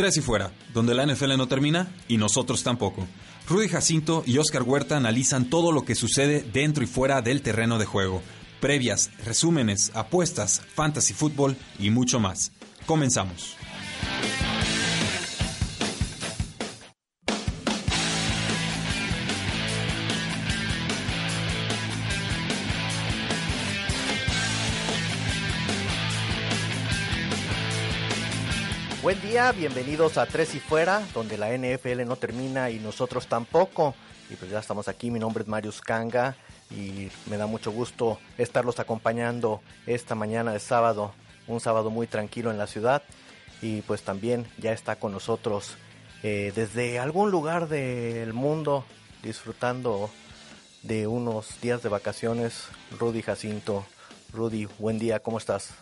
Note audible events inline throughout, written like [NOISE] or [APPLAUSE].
Tres y fuera, donde la NFL no termina y nosotros tampoco. Rudy Jacinto y Oscar Huerta analizan todo lo que sucede dentro y fuera del terreno de juego. Previas, resúmenes, apuestas, fantasy fútbol y mucho más. Comenzamos. Día, bienvenidos a Tres y Fuera, donde la NFL no termina y nosotros tampoco. Y pues ya estamos aquí, mi nombre es Marius Kanga y me da mucho gusto estarlos acompañando esta mañana de sábado, un sábado muy tranquilo en la ciudad. Y pues también ya está con nosotros eh, desde algún lugar del mundo disfrutando de unos días de vacaciones, Rudy Jacinto. Rudy, buen día, ¿cómo estás?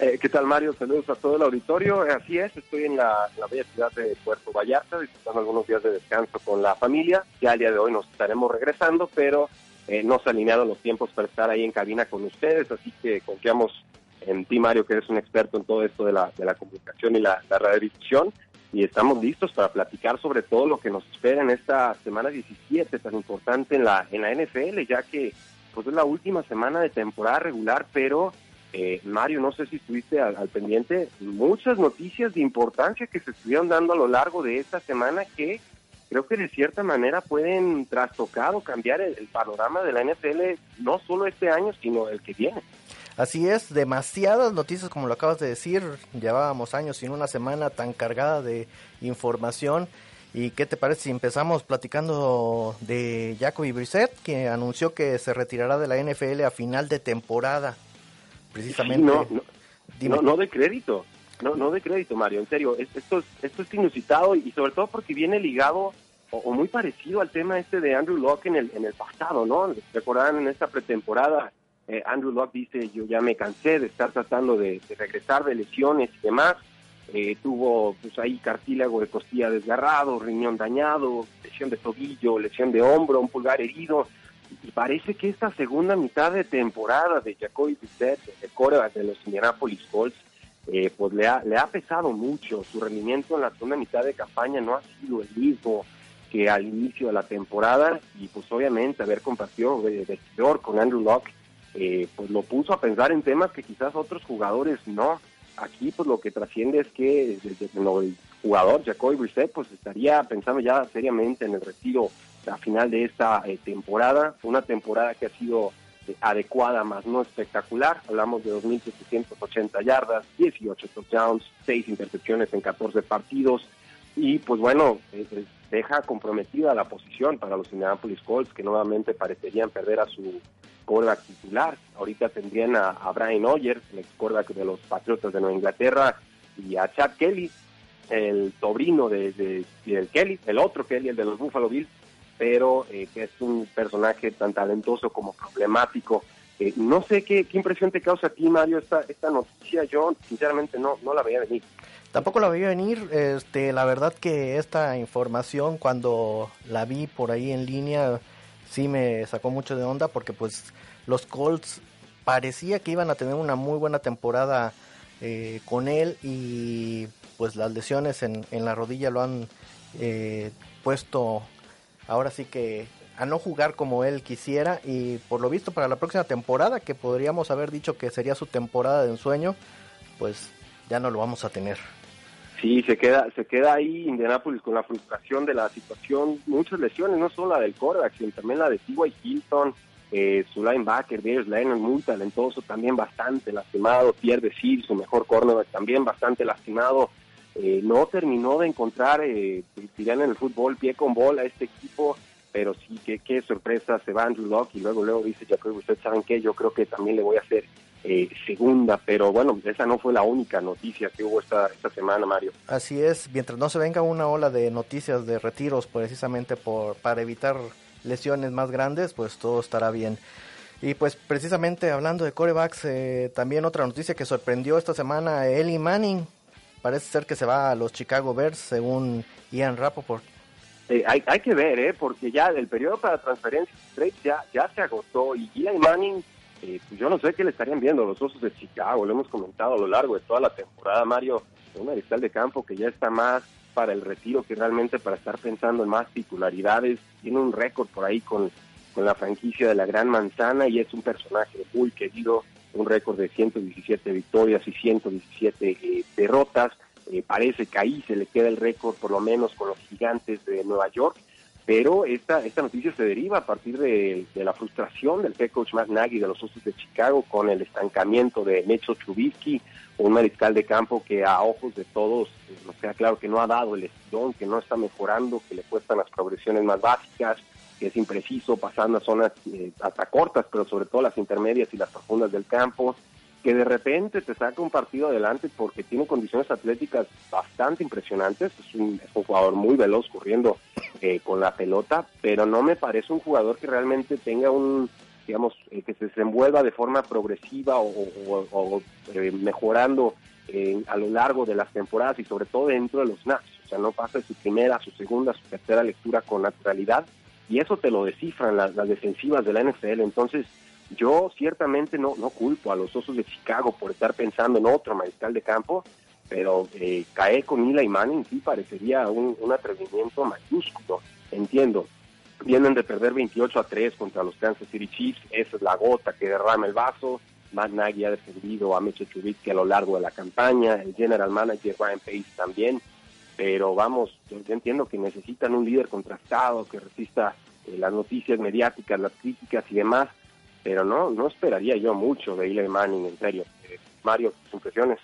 Eh, ¿Qué tal, Mario? Saludos a todo el auditorio. Así es, estoy en la, la, bella ciudad de Puerto Vallarta, disfrutando algunos días de descanso con la familia. Ya al día de hoy nos estaremos regresando, pero eh, no se han alineado los tiempos para estar ahí en cabina con ustedes, así que confiamos en ti, Mario, que eres un experto en todo esto de la, de la comunicación y la, la radiodifusión. Y estamos listos para platicar sobre todo lo que nos espera en esta semana 17 tan importante en la, en la NFL, ya que pues, es la última semana de temporada regular, pero eh, Mario, no sé si estuviste al, pendiente, muchas noticias de importancia que se estuvieron dando a lo largo de esta semana que creo que de cierta manera pueden trastocar o cambiar el, el panorama de la NFL, no solo este año, sino el que viene. Así es, demasiadas noticias como lo acabas de decir, llevábamos años sin una semana tan cargada de información. ¿Y qué te parece si empezamos platicando de Jacoby Brissett, que anunció que se retirará de la NFL a final de temporada? Precisamente. Sí, no, no, no, no, de crédito, no, no de crédito, Mario, en serio, esto es, esto es inusitado y sobre todo porque viene ligado o, o, muy parecido al tema este de Andrew Locke en el, en el pasado, ¿no? Recordarán en esta pretemporada, eh, Andrew Locke dice, yo ya me cansé de estar tratando de, de regresar de lesiones y demás, eh, tuvo pues ahí cartílago de costilla desgarrado, riñón dañado, lesión de tobillo, lesión de hombro, un pulgar herido, y parece que esta segunda mitad de temporada de Jacoby Brissett, de coreback de los Indianapolis Colts, eh, pues le ha, le ha pesado mucho. Su rendimiento en la segunda mitad de campaña no ha sido el mismo que al inicio de la temporada y pues obviamente haber compartido vestidor con Andrew Locke eh, pues lo puso a pensar en temas que quizás otros jugadores no. Aquí pues lo que trasciende es que no, el jugador Jacoby Brissett pues estaría pensando ya seriamente en el retiro a final de esta eh, temporada, una temporada que ha sido eh, adecuada, más no espectacular. Hablamos de 2.780 yardas, 18 touchdowns, 6 intercepciones en 14 partidos. Y pues bueno, eh, deja comprometida la posición para los Indianapolis Colts, que nuevamente parecerían perder a su quarterback titular. Ahorita tendrían a, Brian Hoyer, el ex de los Patriotas de Nueva Inglaterra, y a Chad Kelly, el sobrino de, de, de Kelly, el otro Kelly, el de los Buffalo Bills, pero eh, que es un personaje tan talentoso como problemático. Eh, no sé qué, qué, impresión te causa a ti, Mario, esta, esta noticia. Yo, sinceramente, no, no la veía venir. Tampoco la veía venir. Este, la verdad que esta información, cuando la vi por ahí en línea, sí me sacó mucho de onda porque pues los Colts parecía que iban a tener una muy buena temporada eh, con él y pues las lesiones en, en la rodilla lo han eh, puesto ahora sí que a no jugar como él quisiera. Y por lo visto para la próxima temporada que podríamos haber dicho que sería su temporada de ensueño pues ya no lo vamos a tener. Sí se queda se queda ahí Indianapolis con la frustración de la situación. Muchas lesiones no solo la del quarterback sino también la de T.Y. Hilton eh, su linebacker Darius Leonard muy talentoso también bastante lastimado. Pierde sí su mejor cornerback también bastante lastimado eh, no terminó de encontrar, eh, en el fútbol, pie con bola a este equipo, pero sí que qué sorpresa se va Andrew Locke y luego luego dice Jacoby, ustedes saben que yo creo que también le voy a hacer eh, segunda, pero bueno, esa no fue la única noticia que hubo esta, esta semana, Mario. Así es, mientras no se venga una ola de noticias de retiros precisamente por, para evitar lesiones más grandes, pues todo estará bien. Y pues precisamente hablando de corebacks, eh, también otra noticia que sorprendió esta semana, Eli Manning, parece ser que se va a los Chicago Bears según Ian Rappaport. Eh, hay, que ver, ¿eh? porque ya el periodo para transferencias ya, ya se agotó y Eli Manning eh, pues yo no sé qué le estarían viendo los Osos de Chicago, lo hemos comentado a lo largo de toda la temporada, Mario, un mariscal de campo que ya está más para el retiro que realmente para estar pensando en más titularidades, tiene un récord por ahí con, con la franquicia de la Gran Manzana y es un personaje muy querido, un récord de 117 victorias y 117 eh, derrotas, eh, parece que ahí se le queda el récord por lo menos con los gigantes de Nueva York, pero esta, esta noticia se deriva a partir de, la frustración del head coach Matt Nagy de los Osos de Chicago con el estancamiento de Mitchell Trubisky, un mariscal de campo que a ojos de todos eh, nos queda claro que no ha dado el estirón, que no está mejorando, que le cuestan las progresiones más básicas, que es impreciso pasando a zonas eh, hasta cortas, pero sobre todo las intermedias y las profundas del campo, que de repente te saca un partido adelante porque tiene condiciones atléticas bastante impresionantes, es un, jugador muy veloz corriendo eh, con la pelota, pero no me parece un jugador que realmente tenga un, digamos, eh, que se desenvuelva de forma progresiva o, eh, mejorando a lo largo de las temporadas y sobre todo dentro de los snaps, o sea, no pasa de su primera, su segunda, su tercera lectura con naturalidad y eso te lo descifran las, defensivas de la NFL, entonces yo ciertamente no, no culpo a los Osos de Chicago por estar pensando en otro mariscal de campo, pero eh, caer con Eli Manning sí parecería un, atrevimiento mayúsculo. Entiendo, vienen de perder 28 a 3 contra los Kansas City Chiefs, esa es la gota que derrama el vaso. Matt Nagy ha defendido a Mitchell Trubisky a lo largo de la campaña, el general manager Ryan Pace también, pero vamos, yo, entiendo que necesitan un líder contrastado que resista eh, las noticias mediáticas, las críticas y demás, pero no, no esperaría yo mucho de Eli Manning, en serio. Eh, Mario, tus impresiones.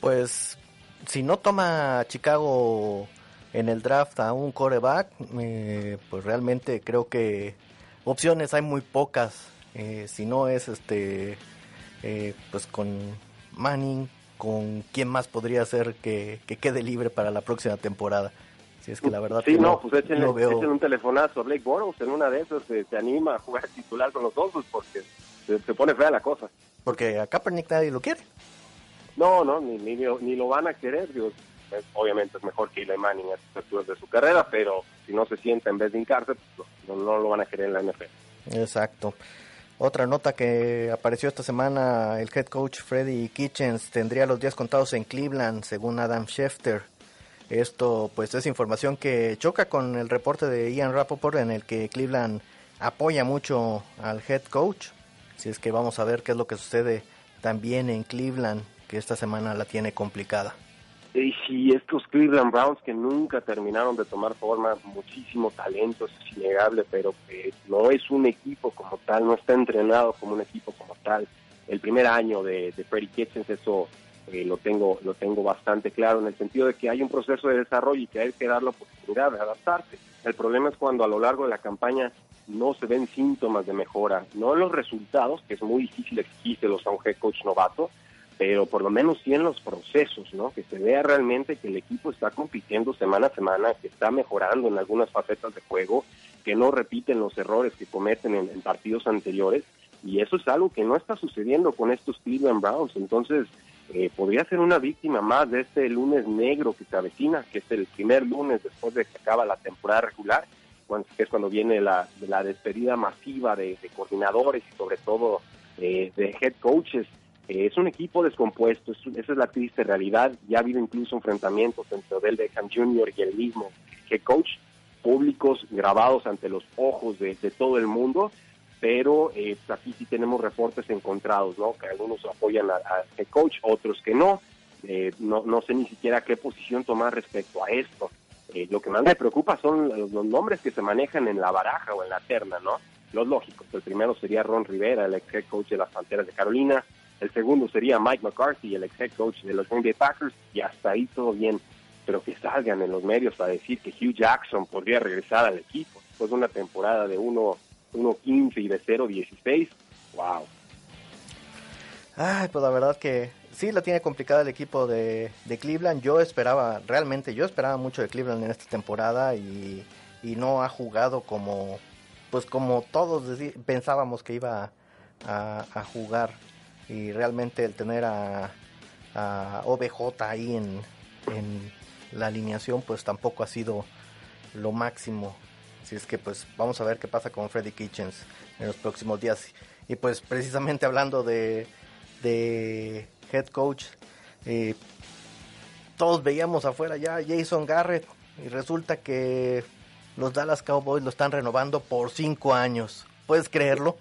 Pues si no toma Chicago en el draft a un coreback, eh, pues realmente creo que opciones hay muy pocas. Eh, si no es este, pues con Manning, con quién más podría ser que, que quede libre para la próxima temporada es que la verdad sí, no, pues échenle, un telefonazo a Blake Bortles, en una de esas se, anima a jugar titular con los Osos porque se, pone fea la cosa. Porque a Kaepernick nadie lo quiere. No, no, ni, ni, ni lo van a querer, digo, obviamente es mejor que Eli Manning a estas alturas de su carrera, pero si no se sienta en vez de hincarse, pues no, no lo van a querer en la NFL. Exacto. Otra nota que apareció esta semana, el head coach Freddy Kitchens tendría los días contados en Cleveland, según Adam Schefter. Esto pues es información que choca con el reporte de Ian Rappaport en el que Cleveland apoya mucho al head coach. Si es que vamos a ver qué es lo que sucede también en Cleveland, que esta semana la tiene complicada. Y si estos Cleveland Browns que nunca terminaron de tomar forma, muchísimo talento, es innegable, pero que no es un equipo como tal, no está entrenado como un equipo como tal. El primer año de, de Freddie Kitchens, eso eh, lo tengo lo tengo bastante claro en el sentido de que hay un proceso de desarrollo y que hay que dar la oportunidad de adaptarse. El problema es cuando a lo largo de la campaña no se ven síntomas de mejora, no los resultados, que es muy difícil exigírselos a un head coach novato, pero por lo menos sí en los procesos, ¿no? Que se vea realmente que el equipo está compitiendo semana a semana, que está mejorando en algunas facetas de juego, que no repiten los errores que cometen en, partidos anteriores, y eso es algo que no está sucediendo con estos Cleveland Browns. Entonces, eh, podría ser una víctima más de este lunes negro que se avecina, que es el primer lunes después de que acaba la temporada regular, que es cuando viene la, la despedida masiva de, coordinadores y sobre todo eh, de head coaches. Eh, es un equipo descompuesto, esa es la triste realidad. Ya ha habido incluso enfrentamientos entre Odell Beckham Jr. y el mismo head coach, públicos grabados ante los ojos de, todo el mundo pero eh, pues, aquí sí tenemos reportes encontrados, ¿no? Que algunos apoyan a, este coach, otros que no. Eh, no. No sé ni siquiera qué posición tomar respecto a esto. Eh, lo que más me preocupa son los, nombres que se manejan en la baraja o en la terna, ¿no? Los lógicos. El primero sería Ron Rivera, el ex head coach de las Panteras de Carolina. El segundo sería Mike McCarthy, el ex head coach de los Green Bay Packers. Y hasta ahí todo bien. Pero que salgan en los medios a decir que Hugh Jackson podría regresar al equipo después de una temporada de uno 1.15 y de 0.16. ¡Wow! Ay, pues la verdad que sí la tiene complicada el equipo de, de, Cleveland. Yo esperaba, realmente yo esperaba mucho de Cleveland en esta temporada y, y no ha jugado como, pues como todos pensábamos que iba a, jugar. Y realmente el tener a, a OBJ ahí en, en la alineación, pues tampoco ha sido lo máximo. Así es que pues vamos a ver qué pasa con Freddy Kitchens en los próximos días. Y pues precisamente hablando de, de head coach, eh, todos veíamos afuera ya Jason Garrett y resulta que los Dallas Cowboys lo están renovando por cinco años. ¿Puedes creerlo?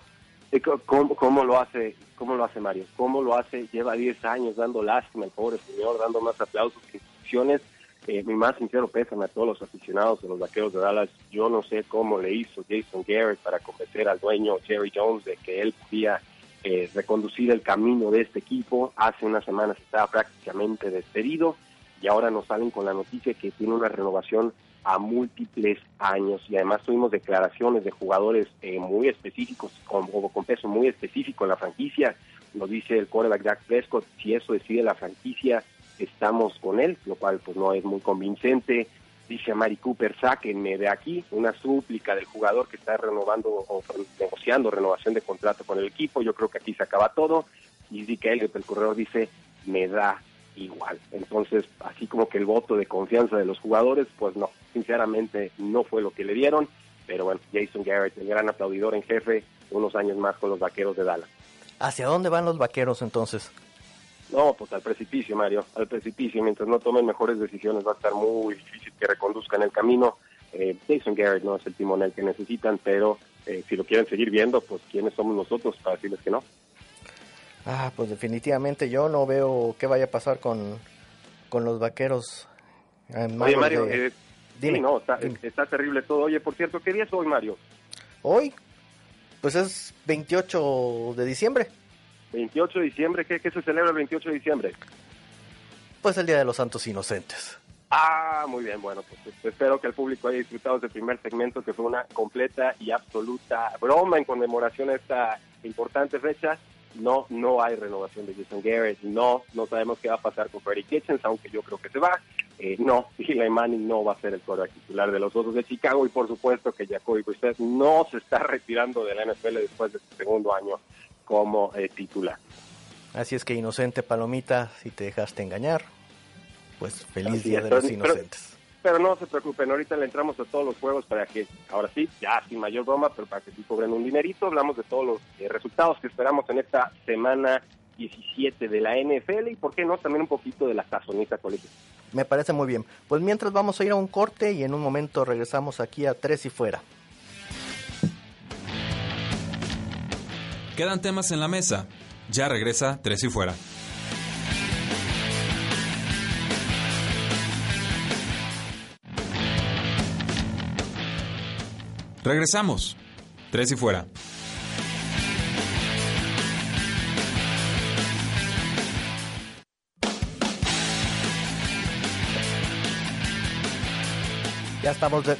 ¿Cómo, cómo lo hace cómo lo hace Mario? ¿Cómo lo hace? Lleva 10 años dando lástima al pobre señor, dando más aplausos que instrucciones. Eh, mi más sincero pésame a todos los aficionados de los vaqueros de Dallas. Yo no sé cómo le hizo Jason Garrett para convencer al dueño Jerry Jones de que él podía eh, reconducir el camino de este equipo. Hace unas semanas estaba prácticamente despedido y ahora nos salen con la noticia que tiene una renovación a múltiples años y además tuvimos declaraciones de jugadores eh, muy específicos con, con peso muy específico en la franquicia. Nos dice el quarterback Jack Prescott, si eso decide la franquicia, estamos con él, lo cual pues no es muy convincente. Dice Mari Cooper, sáquenme de aquí, una súplica del jugador que está renovando o negociando renovación de contrato con el equipo. Yo creo que aquí se acaba todo. Y Dick Elliott, el corredor, dice, me da igual. Entonces, así como que el voto de confianza de los jugadores, pues no, sinceramente no fue lo que le dieron. Pero bueno, Jason Garrett, el gran aplaudidor en jefe, unos años más con los vaqueros de Dallas. ¿Hacia dónde van los vaqueros entonces? No, pues al precipicio, Mario, al precipicio. Mientras no tomen mejores decisiones va a estar muy difícil que reconduzcan el camino. Eh, Jason Garrett no es el timonel que necesitan, pero eh, si lo quieren seguir viendo, pues ¿quiénes somos nosotros para decirles que no? Ah, pues definitivamente yo no veo qué vaya a pasar con, con los vaqueros. Oye, Mario, eh, dime, no, está, terrible todo. Oye, por cierto, ¿qué día es hoy, Mario? Hoy, pues es 28 de diciembre. 28 de diciembre, ¿qué, ¿qué se celebra el 28 de diciembre? Pues el Día de los Santos Inocentes. Ah, muy bien, bueno, pues espero que el público haya disfrutado este primer segmento que fue una completa y absoluta broma en conmemoración a esta importante fecha no, no hay renovación de Jason Garrett, no, no sabemos qué va a pasar con Freddie Kitchens, aunque yo creo que se va, eh, no, [LAUGHS] Eli Manning no va a ser el quarterback titular de los Osos de Chicago y por supuesto que Jacoby Brissett no se está [LAUGHS] retirando de la NFL después de su segundo año como eh, titular. Así es que inocente Palomita, si te dejaste engañar, pues feliz día de los inocentes pero no se preocupen, ahorita le entramos a todos los juegos para que, ahora sí, ya sin mayor broma, pero para que sí cobren un dinerito, hablamos de todos los eh, resultados que esperamos en esta semana 17 de la NFL y, ¿por qué no?, también un poquito de la tazonita colegio. Me parece muy bien. Pues mientras vamos a ir a un corte y en un momento regresamos aquí a Tres y Fuera. Quedan temas en la mesa. Ya regresa Tres y Fuera. Regresamos. Tres y fuera. Ya estamos de,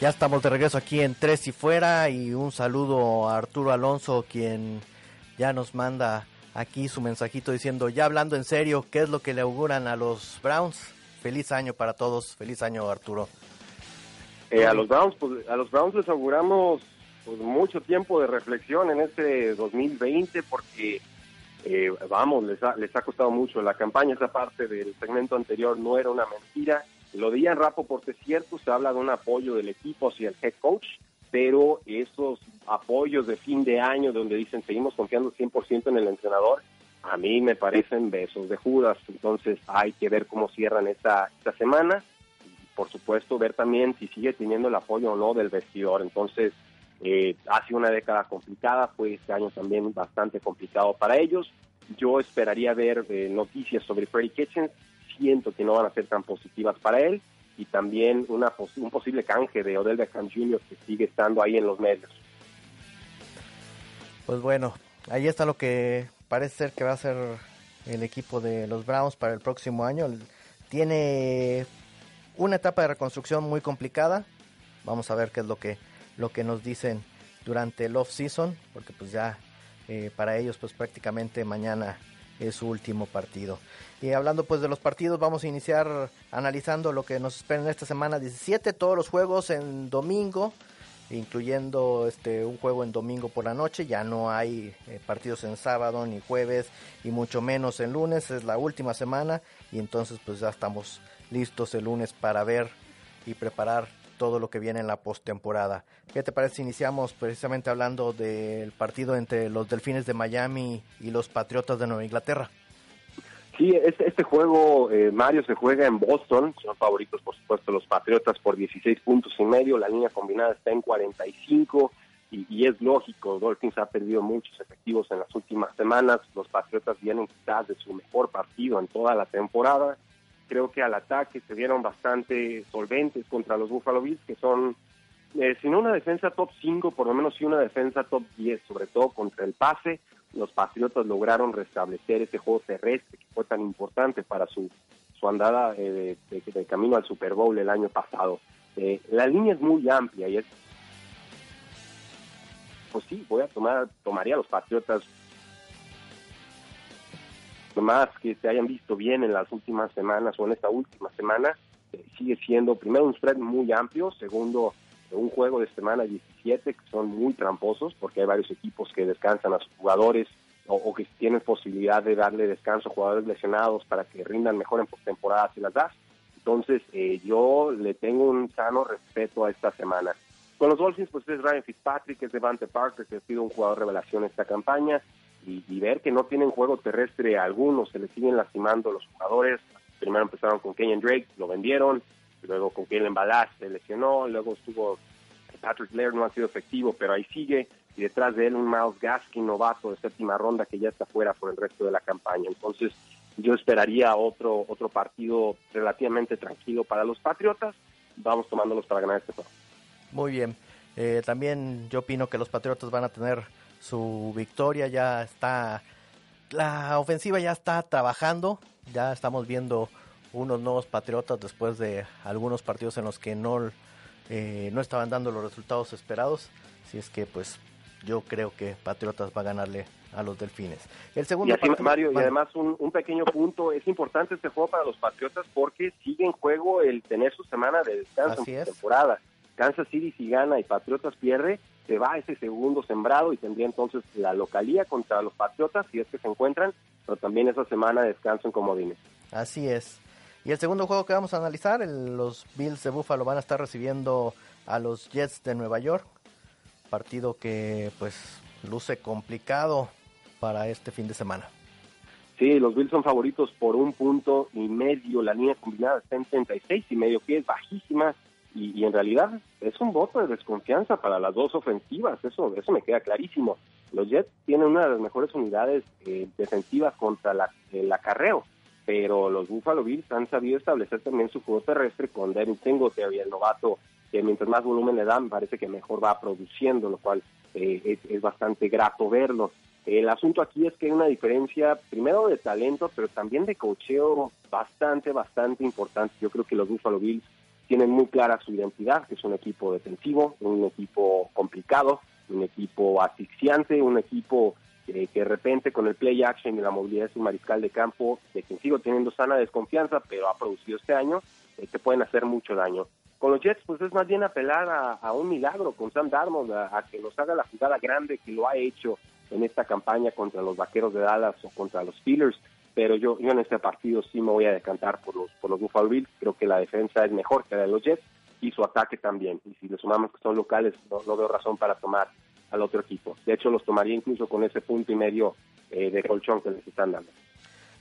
ya estamos de regreso aquí en Tres y Fuera y un saludo a Arturo Alonso quien ya nos manda aquí su mensajito diciendo ya hablando en serio, ¿qué es lo que le auguran a los Browns? Feliz año para todos, feliz año Arturo. Eh, a los Browns, pues, a los Browns les auguramos pues, mucho tiempo de reflexión en este 2020 porque eh, vamos, les ha, les ha costado mucho la campaña, esa parte del segmento anterior no era una mentira. Lo di en Rapo porque es cierto, se habla de un apoyo del equipo hacia el head coach, pero esos apoyos de fin de año donde dicen seguimos confiando 100% en el entrenador, a mí me parecen besos de Judas. Entonces hay que ver cómo cierran esta, esta semana por supuesto, ver también si sigue teniendo el apoyo o no del vestidor. Entonces, eh, ha una década complicada, fue este año también bastante complicado para ellos. Yo esperaría ver eh, noticias sobre Freddy Kitchens, siento que no van a ser tan positivas para él, y también una un posible canje de Odell Beckham Jr. que sigue estando ahí en los medios. Pues bueno, ahí está lo que parece ser que va a ser el equipo de los Browns para el próximo año. Tiene una etapa de reconstrucción muy complicada. Vamos a ver qué es lo que, lo que nos dicen durante el off season, porque pues ya eh, para ellos pues prácticamente mañana es su último partido. Y hablando pues de los partidos, vamos a iniciar analizando lo que nos espera en esta semana 17, todos los juegos en domingo, incluyendo este un juego en domingo por la noche, ya no hay eh, partidos en sábado ni jueves y mucho menos en lunes, es la última semana y entonces pues ya estamos listos el lunes para ver y preparar todo lo que viene en la postemporada. ¿Qué te parece iniciamos precisamente hablando del partido entre los Delfines de Miami y los Patriotas de Nueva Inglaterra? Sí, este, este juego, eh, Mario, se juega en Boston. Son favoritos, por supuesto, los Patriotas por 16 puntos y medio. La línea combinada está en 45 y, y es lógico. Dolphins ha perdido muchos efectivos en las últimas semanas. Los Patriotas vienen quizás de su mejor partido en toda la temporada creo que al ataque se vieron bastante solventes contra los Buffalo Bills, que son, eh, si no una defensa top 5, por lo menos sí una defensa top 10, sobre todo contra el pase. Los Patriotas lograron restablecer ese juego terrestre que fue tan importante para su, su andada eh, de, camino al Super Bowl el año pasado. Eh, la línea es muy amplia y es pues sí, voy a tomar, tomaría a los Patriotas más que se hayan visto bien en las últimas semanas o en esta última semana, eh, sigue siendo primero un spread muy amplio, segundo un juego de semana 17 que son muy tramposos porque hay varios equipos que descansan a sus jugadores o, que tienen posibilidad de darle descanso a jugadores lesionados para que rindan mejor en postemporada si las das. Entonces eh, yo le tengo un sano respeto a esta semana. Con los Dolphins pues es Ryan Fitzpatrick, es Devante Parker, que ha sido un jugador revelación esta campaña y, ver que no tienen juego terrestre algunos, se les siguen lastimando los jugadores. Primero empezaron con Kenyon Drake, lo vendieron, luego con Kellen Balazs se lesionó, luego estuvo Patrick Laird, no ha sido efectivo, pero ahí sigue, y detrás de él un Miles Gaskin, novato de séptima ronda, que ya está fuera por el resto de la campaña. Entonces, yo esperaría otro, otro partido relativamente tranquilo para los Patriotas. Vamos tomándolos para ganar este juego. Muy bien. Eh, también yo opino que los Patriotas van a tener su victoria, ya está, la ofensiva ya está trabajando, ya estamos viendo unos nuevos Patriotas después de algunos partidos en los que no, eh, no estaban dando los resultados esperados, si es que pues yo creo que Patriotas va a ganarle a los Delfines. El segundo y Mario, y además un, un, pequeño punto, es importante este juego para los Patriotas porque sigue en juego el tener su semana de descanso en temporada. Kansas City si gana y Patriotas pierde, se va ese segundo sembrado y tendría entonces la localía contra los Patriotas si es que se encuentran, pero también esa semana descanso en comodines. Así es. Y el segundo juego que vamos a analizar, los Bills de Buffalo van a estar recibiendo a los Jets de Nueva York, partido que pues luce complicado para este fin de semana. Sí, los Bills son favoritos por un punto y medio, la línea combinada está en 36 y medio, que es bajísima y, en realidad es un voto de desconfianza para las dos ofensivas, eso, eso me queda clarísimo. Los Jets tienen una de las mejores unidades eh, defensivas contra la, el acarreo, pero los Buffalo Bills han sabido establecer también su juego terrestre con Devin Singletary, el novato, que mientras más volumen le dan, parece que mejor va produciendo, lo cual eh, es, es bastante grato verlo. El asunto aquí es que hay una diferencia, primero de talento, pero también de cocheo bastante, bastante importante. Yo creo que los Buffalo Bills tienen muy clara su identidad, que es un equipo defensivo, un equipo complicado, un equipo asfixiante, un equipo que, de repente con el play action y la movilidad de su mariscal de campo, de quien sigo teniendo sana desconfianza, pero ha producido este año, eh, que pueden hacer mucho daño. Con los Jets, pues es más bien apelar a, un milagro con Sam Darnold, a, a, que nos haga la jugada grande que lo ha hecho en esta campaña contra los Vaqueros de Dallas o contra los Steelers pero yo, yo en este partido sí me voy a decantar por los, por los Buffalo Bills. Creo que la defensa es mejor que la de los Jets y su ataque también. Y si le sumamos que son locales, no, veo razón para tomar al otro equipo. De hecho, los tomaría incluso con ese punto y medio eh, de colchón que les están dando.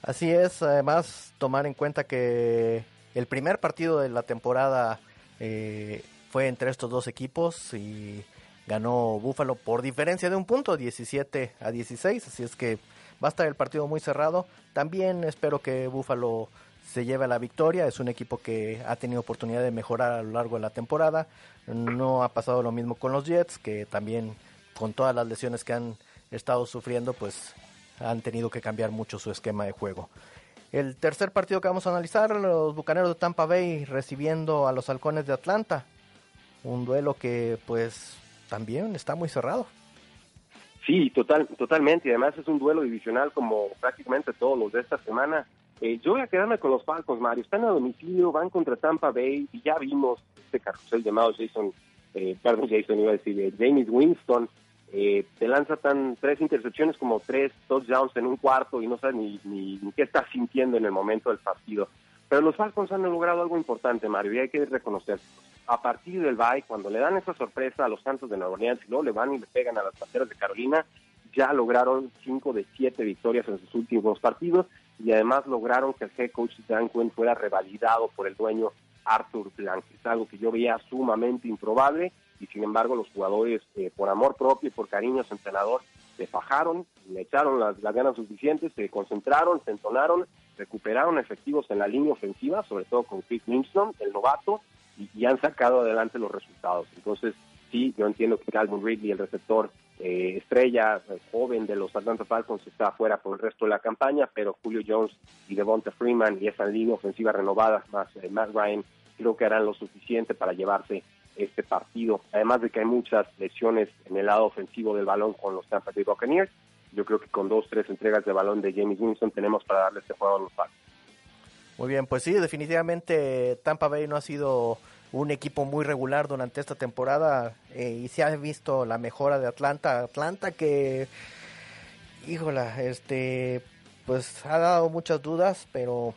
Así es, además tomar en cuenta que el primer partido de la temporada eh, fue entre estos dos equipos y ganó Buffalo por diferencia de un punto, 17 a 16, así es que Va a estar el partido muy cerrado. También espero que Buffalo se lleve la victoria. Es un equipo que ha tenido oportunidad de mejorar a lo largo de la temporada. No ha pasado lo mismo con los Jets, que también con todas las lesiones que han estado sufriendo, pues han tenido que cambiar mucho su esquema de juego. El tercer partido que vamos a analizar, los Bucaneros de Tampa Bay recibiendo a los Halcones de Atlanta. Un duelo que pues también está muy cerrado. Sí, total, totalmente. Y además es un duelo divisional como prácticamente todos los de esta semana. Eh, yo voy a quedarme con los Falcons, Mario. Están a domicilio, van contra Tampa Bay y ya vimos este carrusel llamado Jason, eh, perdón, Jason iba a decir, eh, James Winston. Eh, te lanza tan tres intercepciones como tres touchdowns en un cuarto y no sabes ni, ni, ni qué estás sintiendo en el momento del partido. Pero los Falcons han logrado algo importante, Mario, y hay que reconocer. A partir del bye, cuando le dan esa sorpresa a los Santos de Nueva Orleans y luego le van y le pegan a las Panteras de Carolina, ya lograron cinco de siete victorias en sus últimos partidos y además lograron que el head coach Dan Quinn fuera revalidado por el dueño Arthur Blank. Es algo que yo veía sumamente improbable y sin embargo los jugadores, eh, por amor propio y por cariño a su entrenador, se fajaron, le echaron las, las ganas suficientes, se concentraron, se entonaron recuperaron efectivos en la línea ofensiva, sobre todo con Chris Winston, el novato, y, han sacado adelante los resultados. Entonces, sí, yo entiendo que Calvin Ridley, el receptor eh, estrella, eh, joven de los Atlanta Falcons, está afuera por el resto de la campaña, pero Julio Jones y Devonta Freeman y esa línea ofensiva renovada, más eh, Matt Ryan, creo que harán lo suficiente para llevarse este partido. Además de que hay muchas lesiones en el lado ofensivo del balón con los Tampa Bay Buccaneers, yo creo que con dos, tres entregas de balón de James Winston tenemos para darle este juego a los Falcons. Muy bien, pues sí, definitivamente Tampa Bay no ha sido un equipo muy regular durante esta temporada eh, y se ha visto la mejora de Atlanta. Atlanta que, híjola, este, pues ha dado muchas dudas, pero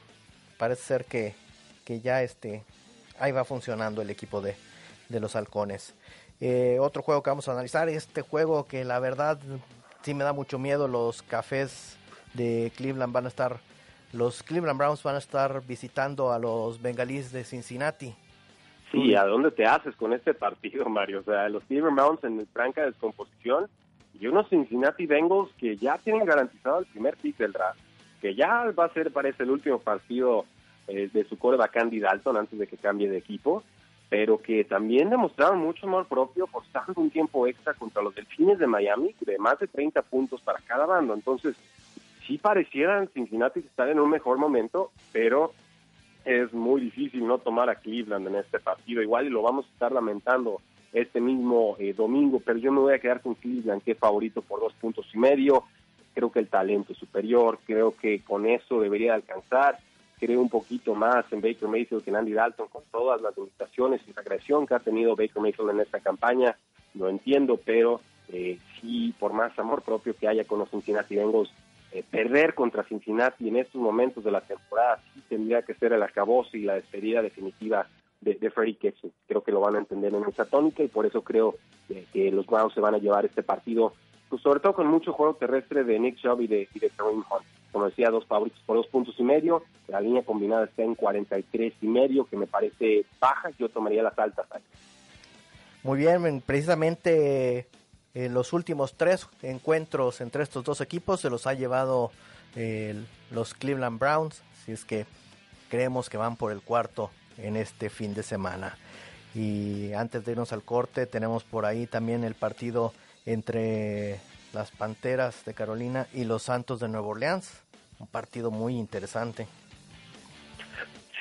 parece ser que, que ya este, ahí va funcionando el equipo de, de los halcones. Eh, otro juego que vamos a analizar, este juego que la verdad sí me da mucho miedo. Los cafés de Cleveland van a estar, los Cleveland Browns van a estar visitando a los bengalíes de Cincinnati. Sí, ¿a dónde te haces con este partido, Mario? O sea, los Cleveland Browns en franca descomposición y unos Cincinnati Bengals que ya tienen garantizado el primer pick del draft, que ya va a ser, parece, el último partido eh, de su coreback Andy Dalton antes de que cambie de equipo pero que también demostraron mucho amor propio forzando un tiempo extra contra los Delfines de Miami de más de 30 puntos para cada bando. Entonces, sí parecieran Cincinnati estar en un mejor momento, pero es muy difícil no tomar a Cleveland en este partido. Igual y lo vamos a estar lamentando este mismo eh, domingo, pero yo me voy a quedar con Cleveland, que es favorito por dos puntos y medio. Creo que el talento es superior, creo que con eso debería alcanzar creo un poquito más en Baker Mayfield que en Andy Dalton con todas las limitaciones y la agresión que ha tenido Baker Mayfield en esta campaña. Lo entiendo, pero eh, sí, por más amor propio que haya con los Cincinnati Bengals, eh, perder contra Cincinnati en estos momentos de la temporada sí tendría que ser el acabose y la despedida definitiva de, de Freddie Kitchen. Creo que lo van a entender en esa tónica y por eso creo que los Browns se van a llevar este partido, pues sobre todo con mucho juego terrestre de Nick Chubb y de, y de Kareem Hunt como decía, dos favoritos por dos puntos y medio. La línea combinada está en 43 y medio, que me parece baja. Yo tomaría las altas. Muy bien, precisamente eh, los últimos tres encuentros entre estos dos equipos se los ha llevado los Cleveland Browns, si es que creemos que van por el cuarto en este fin de semana. Y antes de irnos al corte, tenemos por ahí también el partido entre las Panteras de Carolina y los Santos de Nueva Orleans un partido muy interesante.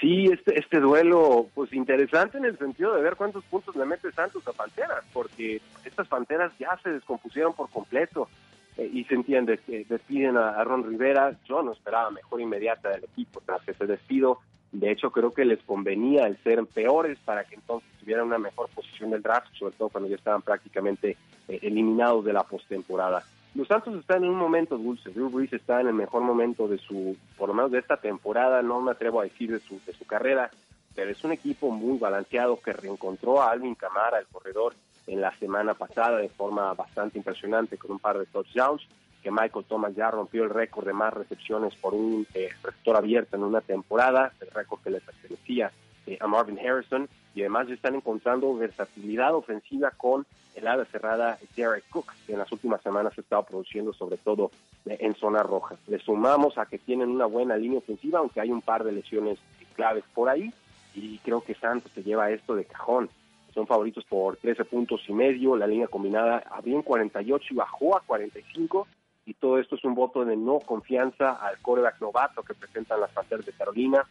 Sí, este, este duelo, pues interesante en el sentido de ver cuántos puntos le mete Santos a Panteras, porque estas Panteras ya se descompusieron por completo eh, y se entiende despiden a, Ron Rivera. Yo no esperaba mejor inmediata del equipo tras ese despido. De hecho, creo que les convenía el ser peores para que entonces tuvieran una mejor posición del draft, sobre todo cuando ya estaban prácticamente eh, eliminados de la postemporada. Los Santos están en un momento dulce. Drew Brees está en el mejor momento de su, por lo menos de esta temporada, no me atrevo a decir de su, de su carrera, pero es un equipo muy balanceado que reencontró a Alvin Camara, el corredor, en la semana pasada de forma bastante impresionante con un par de touchdowns, que Michael Thomas ya rompió el récord de más recepciones por un eh, receptor abierto en una temporada, el récord que le pertenecía eh, a Marvin Harrison, y además están encontrando versatilidad ofensiva con el ala cerrada Derek Cook, que en las últimas semanas ha estado produciendo sobre todo en zona roja. Le sumamos a que tienen una buena línea ofensiva, aunque hay un par de lesiones claves por ahí, y creo que Santos se lleva esto de cajón. Son favoritos por 13 puntos y medio, la línea combinada había en 48 y bajó a 45, y todo esto es un voto de no confianza al coreback novato que presentan las Panteras de Carolina.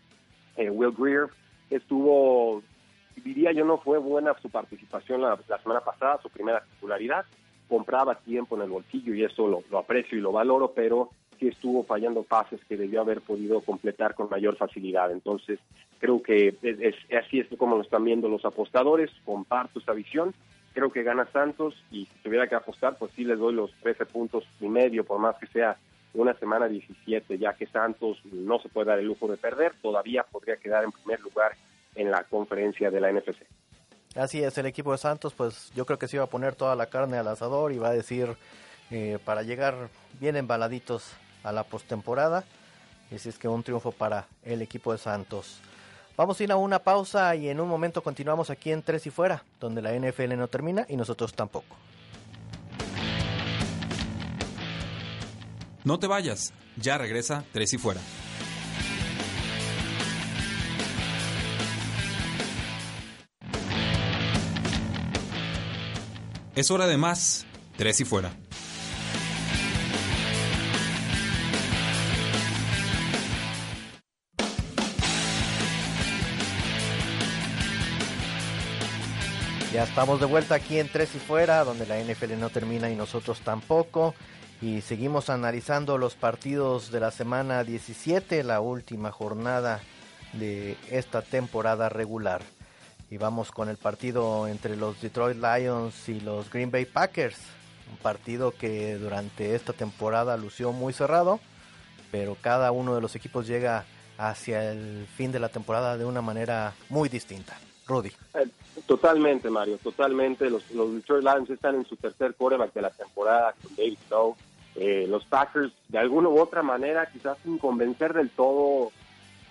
Eh, Will Greer estuvo diría yo no fue buena su participación la, semana pasada, su primera titularidad, compraba tiempo en el bolsillo y eso lo, aprecio y lo valoro, pero sí estuvo fallando pases que debió haber podido completar con mayor facilidad. Entonces, creo que es, así es como lo están viendo los apostadores, comparto esta visión, creo que gana Santos y si tuviera que apostar, pues sí les doy los 13 puntos y medio, por más que sea una semana 17, ya que Santos no se puede dar el lujo de perder, todavía podría quedar en primer lugar en la conferencia de la NFC. Así es, el equipo de Santos, pues yo creo que se iba a poner toda la carne al asador y va a decir eh, para llegar bien embaladitos a la postemporada. Así es que un triunfo para el equipo de Santos. Vamos a ir a una pausa y en un momento continuamos aquí en Tres y Fuera, donde la NFL no termina y nosotros tampoco. No te vayas, ya regresa Tres y Fuera. Es hora de más, tres y fuera. Ya estamos de vuelta aquí en Tres y Fuera, donde la NFL no termina y nosotros tampoco. Y seguimos analizando los partidos de la semana 17, la última jornada de esta temporada regular. Y vamos con el partido entre los Detroit Lions y los Green Bay Packers. Un partido que durante esta temporada lució muy cerrado, pero cada uno de los equipos llega hacia el fin de la temporada de una manera muy distinta. Rudy. Eh, totalmente, Mario, totalmente. Los, Detroit Lions están en su tercer quarterback de la temporada con David Lowe. Eh, los Packers, de alguna u otra manera, quizás sin convencer del todo,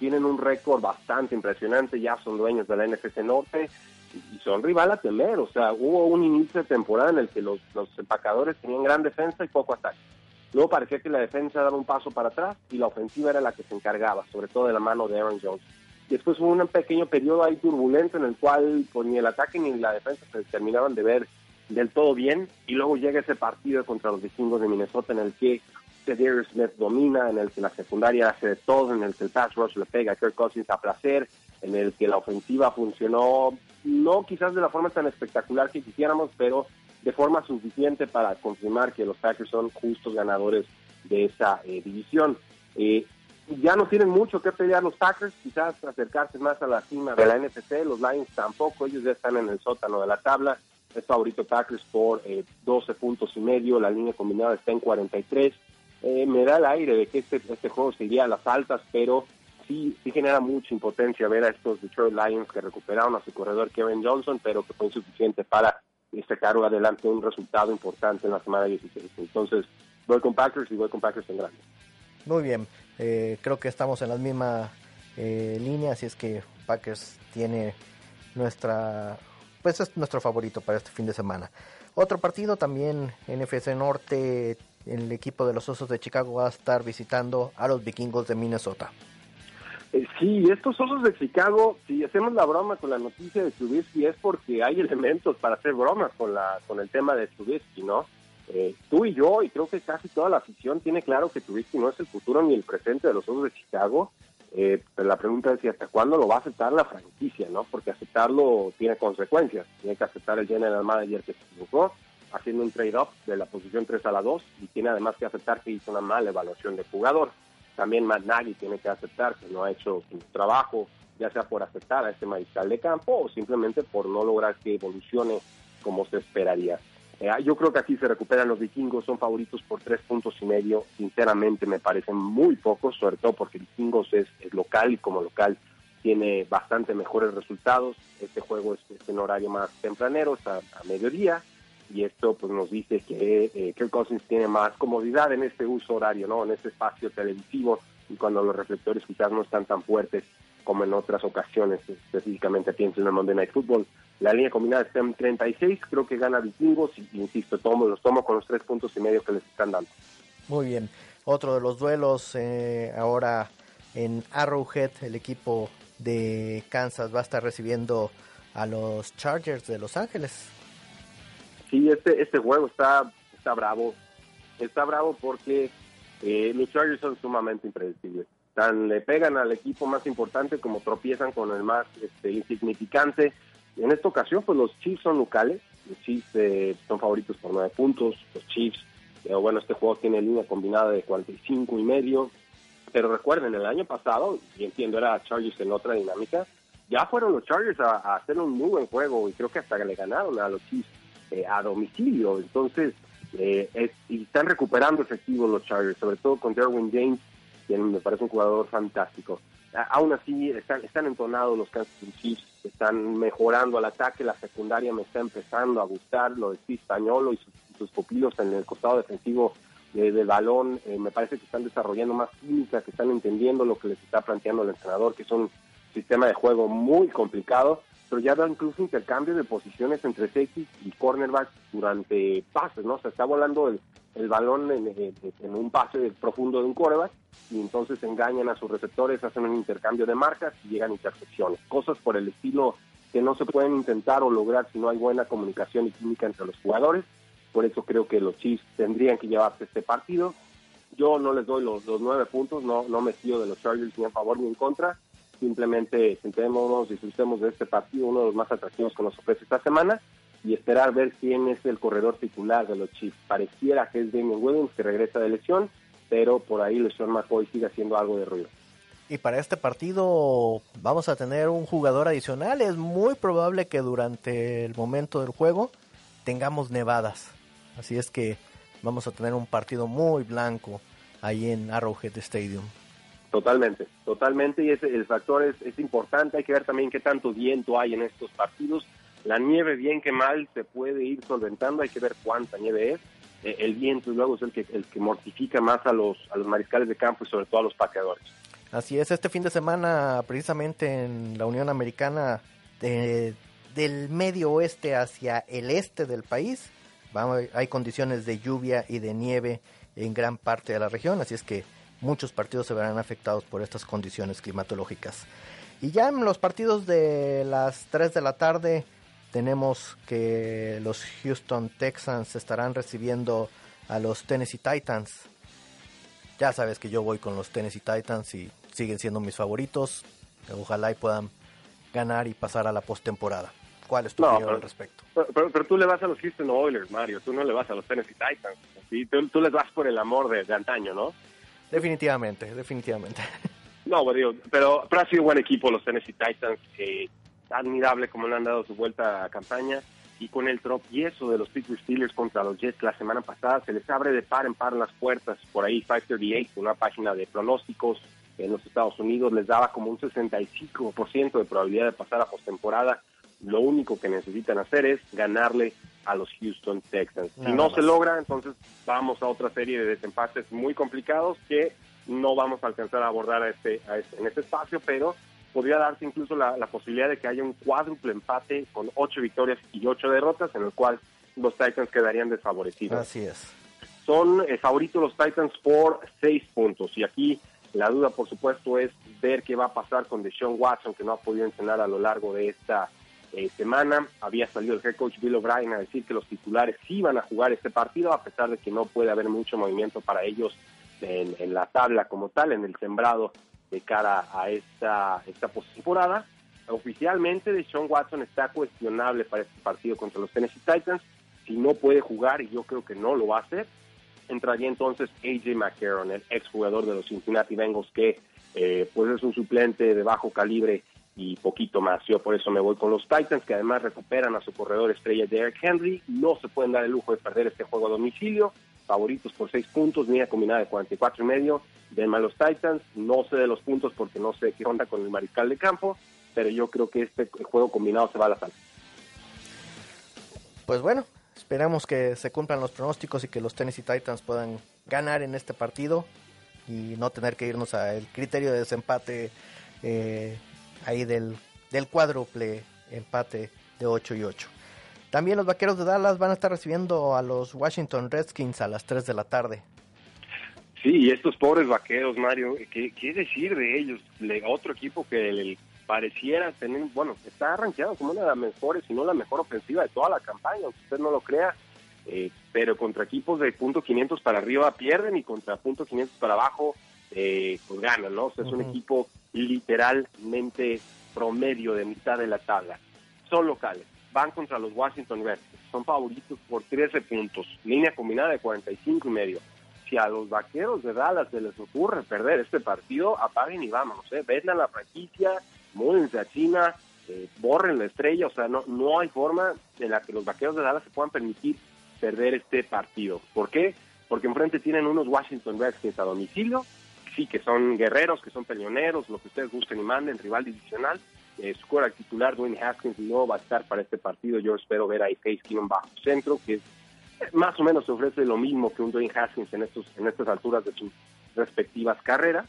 tienen un récord bastante impresionante, ya son dueños de la NFC Norte y son rival a temer. O sea, hubo un inicio de temporada en el que los, empacadores tenían gran defensa y poco ataque. Luego parecía que la defensa daba un paso para atrás y la ofensiva era la que se encargaba, sobre todo de la mano de Aaron Jones. Después hubo un pequeño periodo ahí turbulento en el cual pues, ni el ataque ni la defensa se terminaban de ver del todo bien. Y luego llega ese partido contra los vikingos de Minnesota en el que Darius Smith domina, en el que la secundaria hace de todo, en el que el pass rush le pega a Kirk Cousins a placer, en el que la ofensiva funcionó, no quizás de la forma tan espectacular que quisiéramos, pero de forma suficiente para confirmar que los Packers son justos ganadores de esa eh, división. Eh, ya no tienen mucho que pelear los Packers, quizás acercarse más a la cima de la NFC, los Lions tampoco, ellos ya están en el sótano de la tabla, es favorito Packers por 12 eh, puntos y medio, la línea combinada está en 43, eh, me da el aire de que este, este juego seguiría a las altas, pero sí, sí genera mucha impotencia ver a estos Detroit Lions que recuperaron a su corredor Kevin Johnson, pero que fue insuficiente para sacar adelante un resultado importante en la semana 16. Entonces, voy con Packers y voy con Packers en grande. Muy bien, eh, creo que estamos en la misma eh, línea, así es que Packers tiene nuestra, pues es nuestro favorito para este fin de semana. Otro partido también, NFC Norte, el equipo de los Osos de Chicago va a estar visitando a los vikingos de Minnesota. Eh, sí, estos Osos de Chicago, si hacemos la broma con la noticia de Trubisky es porque hay [LAUGHS] elementos para hacer bromas con, la, con el tema de Trubisky, ¿no? Eh, tú y yo, y creo que casi toda la afición tiene claro que Trubisky no es el futuro ni el presente de los Osos de Chicago. Eh, pero la pregunta es si hasta cuándo lo va a aceptar la franquicia, ¿no? Porque aceptarlo tiene consecuencias. Tiene que aceptar el general manager que se equivocó, haciendo un trade-off de la posición 3 a la 2 y tiene además que aceptar que hizo una mala evaluación de jugador. También Matt Nagy tiene que aceptar que no ha hecho su trabajo, ya sea por aceptar a este mariscal de campo o simplemente por no lograr que evolucione como se esperaría. Eh, yo creo que aquí se recuperan los vikingos, son favoritos por tres puntos y medio. Sinceramente me parecen muy pocos, sobre todo porque vikingos es, local y como local tiene bastante mejores resultados. Este juego es, en horario más tempranero, está a mediodía y esto pues nos dice que eh, Kirk tiene más comodidad en este uso horario, ¿no? En este espacio televisivo y cuando los reflectores quizás no están tan fuertes como en otras ocasiones, específicamente aquí en el Monday Night Football. La línea combinada está en 36, creo que gana Vikingos y, insisto, tomo, los tomo con los tres puntos y medio que les están dando. Muy bien. Otro de los duelos eh, ahora en Arrowhead, el equipo de Kansas va a estar recibiendo a los Chargers de Los Ángeles. Sí, este, este juego está, está bravo. Está bravo porque eh, los Chargers son sumamente impredecibles. Tan le pegan al equipo más importante como tropiezan con el más este, insignificante. En esta ocasión, pues los Chiefs son locales, Los Chiefs eh, son favoritos por nueve puntos. Los Chiefs, pero bueno, este juego tiene línea combinada de 45 y medio. Pero recuerden, el año pasado, y entiendo, era Chargers en otra dinámica, ya fueron los Chargers a, hacer un muy buen juego y creo que hasta le ganaron a los Chiefs eh, a domicilio. Entonces, eh, y están recuperando efectivos los Chargers, sobre todo con Derwin James, quien me parece un jugador fantástico. aún así, están, están entonados los Kansas City Chiefs, están mejorando al ataque, la secundaria me está empezando a gustar, lo de Steve Spagnolo y sus, pupilos en el costado defensivo del balón, eh, me parece que están desarrollando más química, que están entendiendo lo que les está planteando el entrenador, que es un sistema de juego muy complicado, pero ya da incluso intercambio de posiciones entre safety y cornerback durante pases, ¿no? Se está volando el, el balón en, en, un pase profundo de un quarterback y entonces engañan a sus receptores, hacen un intercambio de marcas y llegan intersecciones. Cosas por el estilo que no se pueden intentar o lograr si no hay buena comunicación y química entre los jugadores. Por eso creo que los Chiefs tendrían que llevarse este partido. Yo no les doy los, los nueve puntos, no, no me fío de los Chargers ni en favor ni en contra. Simplemente sentémonos, disfrutemos de este partido, uno de los más atractivos que nos ofrece esta semana y esperar ver quién es el corredor titular de los Chiefs. Pareciera que es Damien Williams que regresa de lesión, pero por ahí Lesión McCoy sigue haciendo algo de ruido. Y para este partido vamos a tener un jugador adicional. Es muy probable que durante el momento del juego tengamos nevadas. Así es que vamos a tener un partido muy blanco ahí en Arrowhead Stadium. Totalmente, totalmente. Y ese, el factor es, es importante. Hay que ver también qué tanto viento hay en estos partidos la nieve, bien que mal, se puede ir solventando, hay que ver cuánta nieve es. Eh, el viento luego es el que, el que mortifica más a los, a los mariscales de campo y sobre todo a los pateadores. Así es, este fin de semana, precisamente en la Unión Americana, del medio oeste hacia el este del país, hay condiciones de lluvia y de nieve en gran parte de la región, así es que muchos partidos se verán afectados por estas condiciones climatológicas. Y ya en los partidos de las 3 de la tarde, tenemos que los Houston Texans estarán recibiendo a los Tennessee Titans. Ya sabes que yo voy con los Tennessee Titans y siguen siendo mis favoritos. Ojalá y puedan ganar y pasar a la postemporada. ¿Cuál es tu opinión al respecto? Pero, tú le vas a los Houston Oilers, Mario. Tú no le vas a los Tennessee Titans. ¿sí? Tú, les vas por el amor de, antaño, ¿no? Definitivamente, definitivamente. [LAUGHS] No, pero, pero, ha sido buen equipo los Tennessee Titans. Eh, admirable como le han dado su vuelta a campaña y con el tropiezo de los Pittsburgh Steelers contra los Jets la semana pasada se les abre de par en par las puertas por ahí 538 una página de pronósticos en los Estados Unidos les daba como un 65% de probabilidad de pasar a postemporada lo único que necesitan hacer es ganarle a los Houston Texans si no se logra entonces vamos a otra serie de desempates muy complicados que no vamos a alcanzar a abordar a este, a este en este espacio pero podría darse incluso la, posibilidad de que haya un cuádruple empate con ocho victorias y ocho derrotas, en el cual los Titans quedarían desfavorecidos. Así es. Son eh, favoritos los Titans por seis puntos. Y aquí la duda, por supuesto, es ver qué va a pasar con Deshaun Watson, que no ha podido entrenar a lo largo de esta eh, semana. Había salido el head coach Bill O'Brien a decir que los titulares sí van a jugar este partido, a pesar de que no puede haber mucho movimiento para ellos en, en la tabla como tal, en el sembrado de cara a esta, esta postemporada. Oficialmente, Deshaun Watson está cuestionable para este partido contra los Tennessee Titans. Si no puede jugar, y yo creo que no lo va a hacer, entraría entonces AJ McCarron, el exjugador de los Cincinnati Bengals, que eh, pues es un suplente de bajo calibre y poquito más. Yo por eso me voy con los Titans, que además recuperan a su corredor estrella Derek Henry. No se pueden dar el lujo de perder este juego a domicilio. Favoritos por seis puntos, línea combinada de 44 y medio de los Titans. No sé de los puntos porque no sé qué onda con el mariscal de campo, pero yo creo que este juego combinado se va a la sala. Pues bueno, esperamos que se cumplan los pronósticos y que los Tennessee Titans puedan ganar en este partido y no tener que irnos al criterio de desempate eh, ahí del, del cuádruple empate de 8 y 8. También los Vaqueros de Dallas van a estar recibiendo a los Washington Redskins a las 3 de la tarde. Sí, y estos pobres vaqueros, Mario, ¿qué, qué decir de ellos? Le, otro equipo que pareciera tener, bueno, está arranqueado como una de las mejores, si no la mejor ofensiva de toda la campaña, aunque usted no lo crea, eh, pero contra equipos de punto 500 para arriba pierden y contra punto 500 para abajo eh, pues ganan, ¿no? O sea, es un equipo literalmente promedio de mitad de la tabla. Son locales, van contra los Washington Redskins. Son favoritos por 13 puntos. Línea combinada de 45 y medio. Si a los vaqueros de Dallas se les ocurre perder este partido, apaguen y vámonos. ¿eh? Vendan la franquicia, múdense a China, eh, borren la estrella. O sea, no, no hay forma en la que los vaqueros de Dallas se puedan permitir perder este partido. ¿Por qué? Porque enfrente tienen unos Washington Redskins a domicilio sí, que son guerreros, que son peleoneros, lo que ustedes gusten y manden, rival divisional. Eh, su cuerda titular, Dwayne Haskins, no va a estar para este partido. Yo espero ver a Case Keenum bajo centro, que más o menos ofrece lo mismo que un Dwayne Haskins en, estos, en estas alturas de sus respectivas carreras.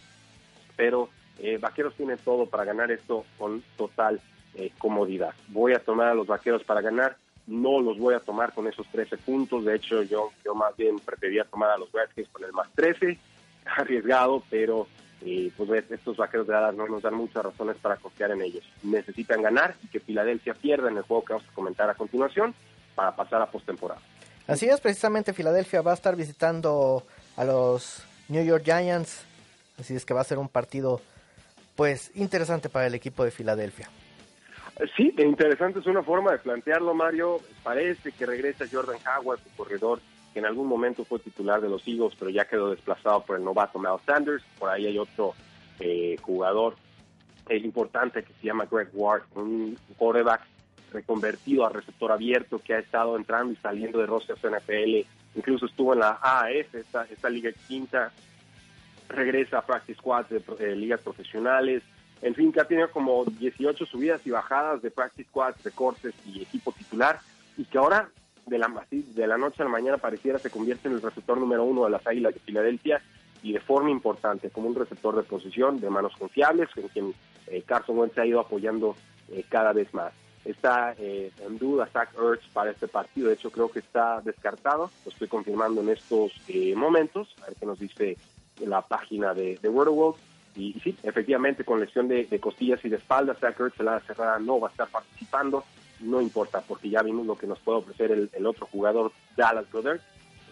Pero eh, Vaqueros tienen todo para ganar esto con total eh, comodidad. Voy a tomar a los Vaqueros para ganar. No los voy a tomar con esos 13 puntos. De hecho, yo, yo más bien preferiría tomar a los Redskins con el más 13 [LAUGHS] arriesgado, pero eh, pues estos vaqueros de Dallas no nos dan muchas razones para confiar en ellos. Necesitan ganar y que Filadelfia pierda en el juego que vamos a comentar a continuación para pasar a postemporada. Así es, precisamente Filadelfia va a estar visitando a los New York Giants, así es que va a ser un partido pues interesante para el equipo de Filadelfia. Sí, interesante es una forma de plantearlo, Mario. Parece que regresa Jordan Howard, su corredor que en algún momento fue titular de los Eagles, pero ya quedó desplazado por el novato Miles Sanders. Por ahí hay otro eh, jugador eh, importante que se llama Greg Ward, un quarterback reconvertido a receptor abierto que ha estado entrando y saliendo de rosters NFL. Incluso estuvo en la AAF, esta, esta liga quinta. Regresa a practice squads de eh, ligas profesionales. En fin, que ha tenido como 18 subidas y bajadas de practice squads, de cortes y equipo titular. Y que ahora de la, de la noche a la mañana pareciera se convierte en el receptor número uno de las Águilas de Filadelfia y de forma importante, como un receptor de posición de manos confiables, en quien eh, Carson Wentz ha ido apoyando eh, cada vez más. Está eh, en duda Zach Ertz para este partido, de hecho creo que está descartado, lo estoy confirmando en estos momentos, a ver qué nos dice la página de, de World y, sí, efectivamente con lesión de, de, costillas y de espalda, Zach Ertz la cerrada no va a estar participando, no importa, porque ya vimos lo que nos puede ofrecer el, otro jugador, Dallas Goddard,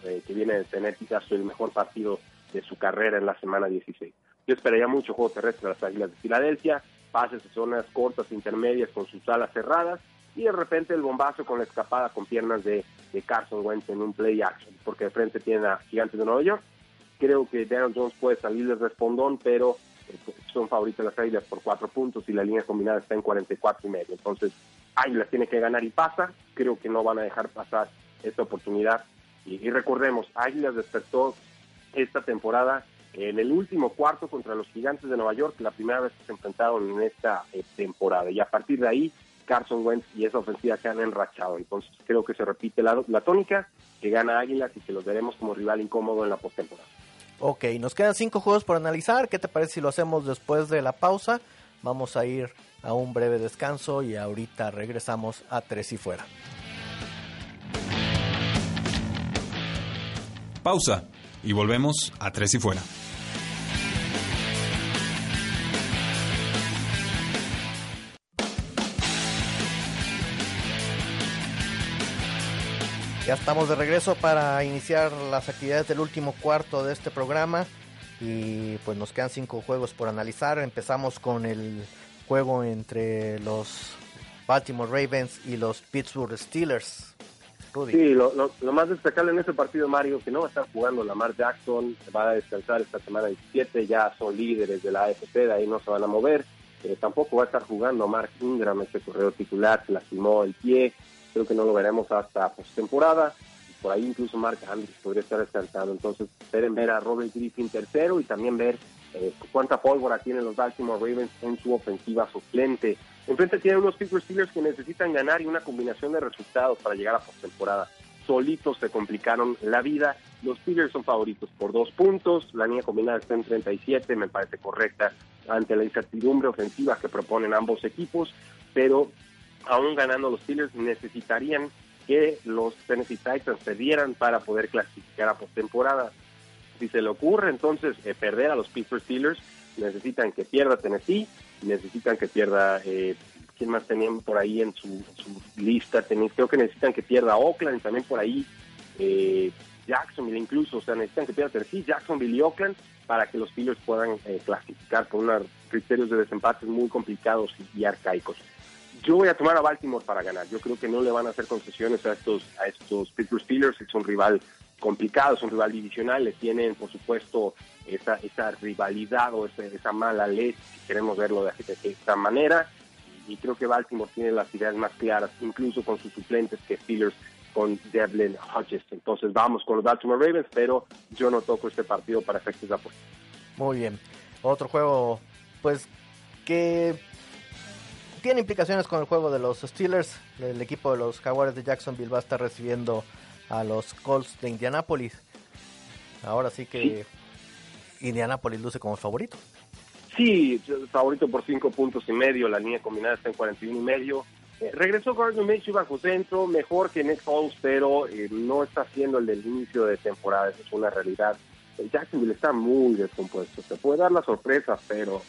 eh, que viene de tener quizás el mejor partido de su carrera en la semana 16. Yo esperaría mucho juego terrestre de las Águilas de Filadelfia, pases de zonas cortas, intermedias con sus alas cerradas y de repente el bombazo con la escapada con piernas de, Carson Wentz en un play action, porque de frente tiene a Gigantes de Nueva York. Creo que Darren Jones puede salir de respondón, pero son favoritos las Águilas por cuatro puntos y la línea combinada está en 44 y medio. Entonces, Águilas tiene que ganar y pasa. Creo que no van a dejar pasar esta oportunidad. Y, recordemos, Águilas despertó esta temporada en el último cuarto contra los Gigantes de Nueva York, la primera vez que se enfrentaron en esta eh, temporada. Y a partir de ahí, Carson Wentz y esa ofensiva se han enrachado. Entonces creo que se repite la, la tónica, que gana Águilas y que los veremos como rival incómodo en la postemporada. Ok, nos quedan cinco juegos por analizar. ¿Qué te parece si lo hacemos después de la pausa? Vamos a ir a un breve descanso y ahorita regresamos a Tres y Fuera. Pausa y volvemos a Tres y Fuera. Ya estamos de regreso para iniciar las actividades del último cuarto de este programa y pues nos quedan cinco juegos por analizar. Empezamos con el juego entre los Baltimore Ravens y los Pittsburgh Steelers. Sí, lo, más destacable en este partido, Mario, que no va a estar jugando Lamar Jackson, va a descansar esta semana 17, ya son líderes de la AFC, de ahí no se van a mover. Eh, tampoco va a estar jugando Mark Ingram, este correo titular, se lastimó el pie, creo que no lo veremos hasta postemporada por ahí incluso Mark Andrews podría estar descansando. Entonces, esperen ver a Robert Griffin tercero y también ver eh, cuánta pólvora tienen los Baltimore Ravens en su ofensiva suplente. Enfrente tienen unos Pittsburgh Steelers que necesitan ganar y una combinación de resultados para llegar a postemporada. Solitos se complicaron la vida. Los Steelers son favoritos por dos puntos. La línea combinada está en 37, me parece correcta ante la incertidumbre ofensiva que proponen ambos equipos. Pero aún ganando los Steelers necesitarían que los Tennessee Titans perdieran para poder clasificar a postemporada. Si se le ocurre entonces eh, perder a los Pittsburgh Steelers, necesitan que pierda Tennessee, necesitan que pierda, eh, ¿quién más tenían por ahí en su, lista? creo que necesitan que pierda Oakland, también por ahí eh, Jacksonville incluso, o sea, necesitan que pierda Tennessee, Jacksonville y Oakland para que los Steelers puedan eh, clasificar con unos criterios de desempate muy complicados y arcaicos. Yo voy a tomar a Baltimore para ganar. Yo creo que no le van a hacer concesiones a estos, a estos Pittsburgh Steelers. Es un rival complicado, es un rival divisional. Le tienen, por supuesto, esa, esa rivalidad o esa, mala ley, si queremos verlo de, esta manera. Y, creo que Baltimore tiene las ideas más claras, incluso con sus suplentes que Steelers con Devlin Hodges. Entonces vamos con los Baltimore Ravens, pero yo no toco este partido para efectos de apuesta. Muy bien. Otro juego, pues, que tiene implicaciones con el juego de los Steelers. El equipo de los Jaguares de Jacksonville va a estar recibiendo a los Colts de Indianapolis. Ahora sí que Indianapolis luce como favorito. Sí, favorito por cinco puntos y medio. La línea combinada está en 41 y medio. Eh, regresó Gardner Minshew bajo centro, mejor que Nick Foles, pero eh, no está siendo el del inicio de temporada. Eso es una realidad. Jacksonville está muy descompuesto. Se puede dar la sorpresa, pero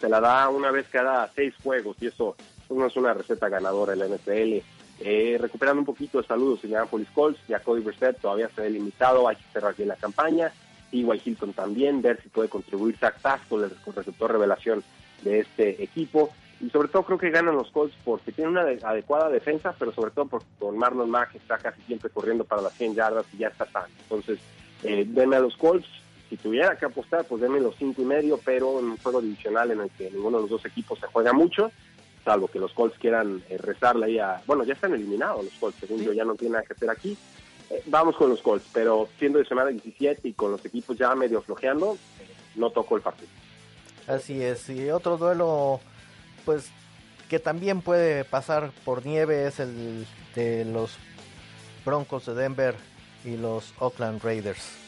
se la da una vez cada seis juegos y eso no es una receta ganadora en la NFL. Eh, recuperando un poquito de saludos Indianapolis Colts, ya Cody Brissett todavía se ha limitado, hay que cerrar bien la campaña. Y Hilton también, ver si puede contribuir Zach Pascal, el receptor revelación de este equipo. Y sobre todo creo que ganan los Colts porque tienen una adecuada defensa, pero sobre todo porque con Marlon Mack está casi siempre corriendo para las 100 yardas y ya está tan. Entonces, eh, denme a los Colts. Si tuviera que apostar, pues denme los cinco y medio, pero en un juego divisional en el que ninguno de los dos equipos se juega mucho, salvo que los Colts quieran eh, rezarle ahí a... Bueno, ya están eliminados los Colts, según yo, ya no tienen nada que hacer aquí. Eh, vamos con los Colts, pero siendo de semana 17 y con los equipos ya medio flojeando, eh, no toco el partido. Así es, y otro duelo, pues, que también puede pasar por nieve es el de los Broncos de Denver y los Oakland Raiders.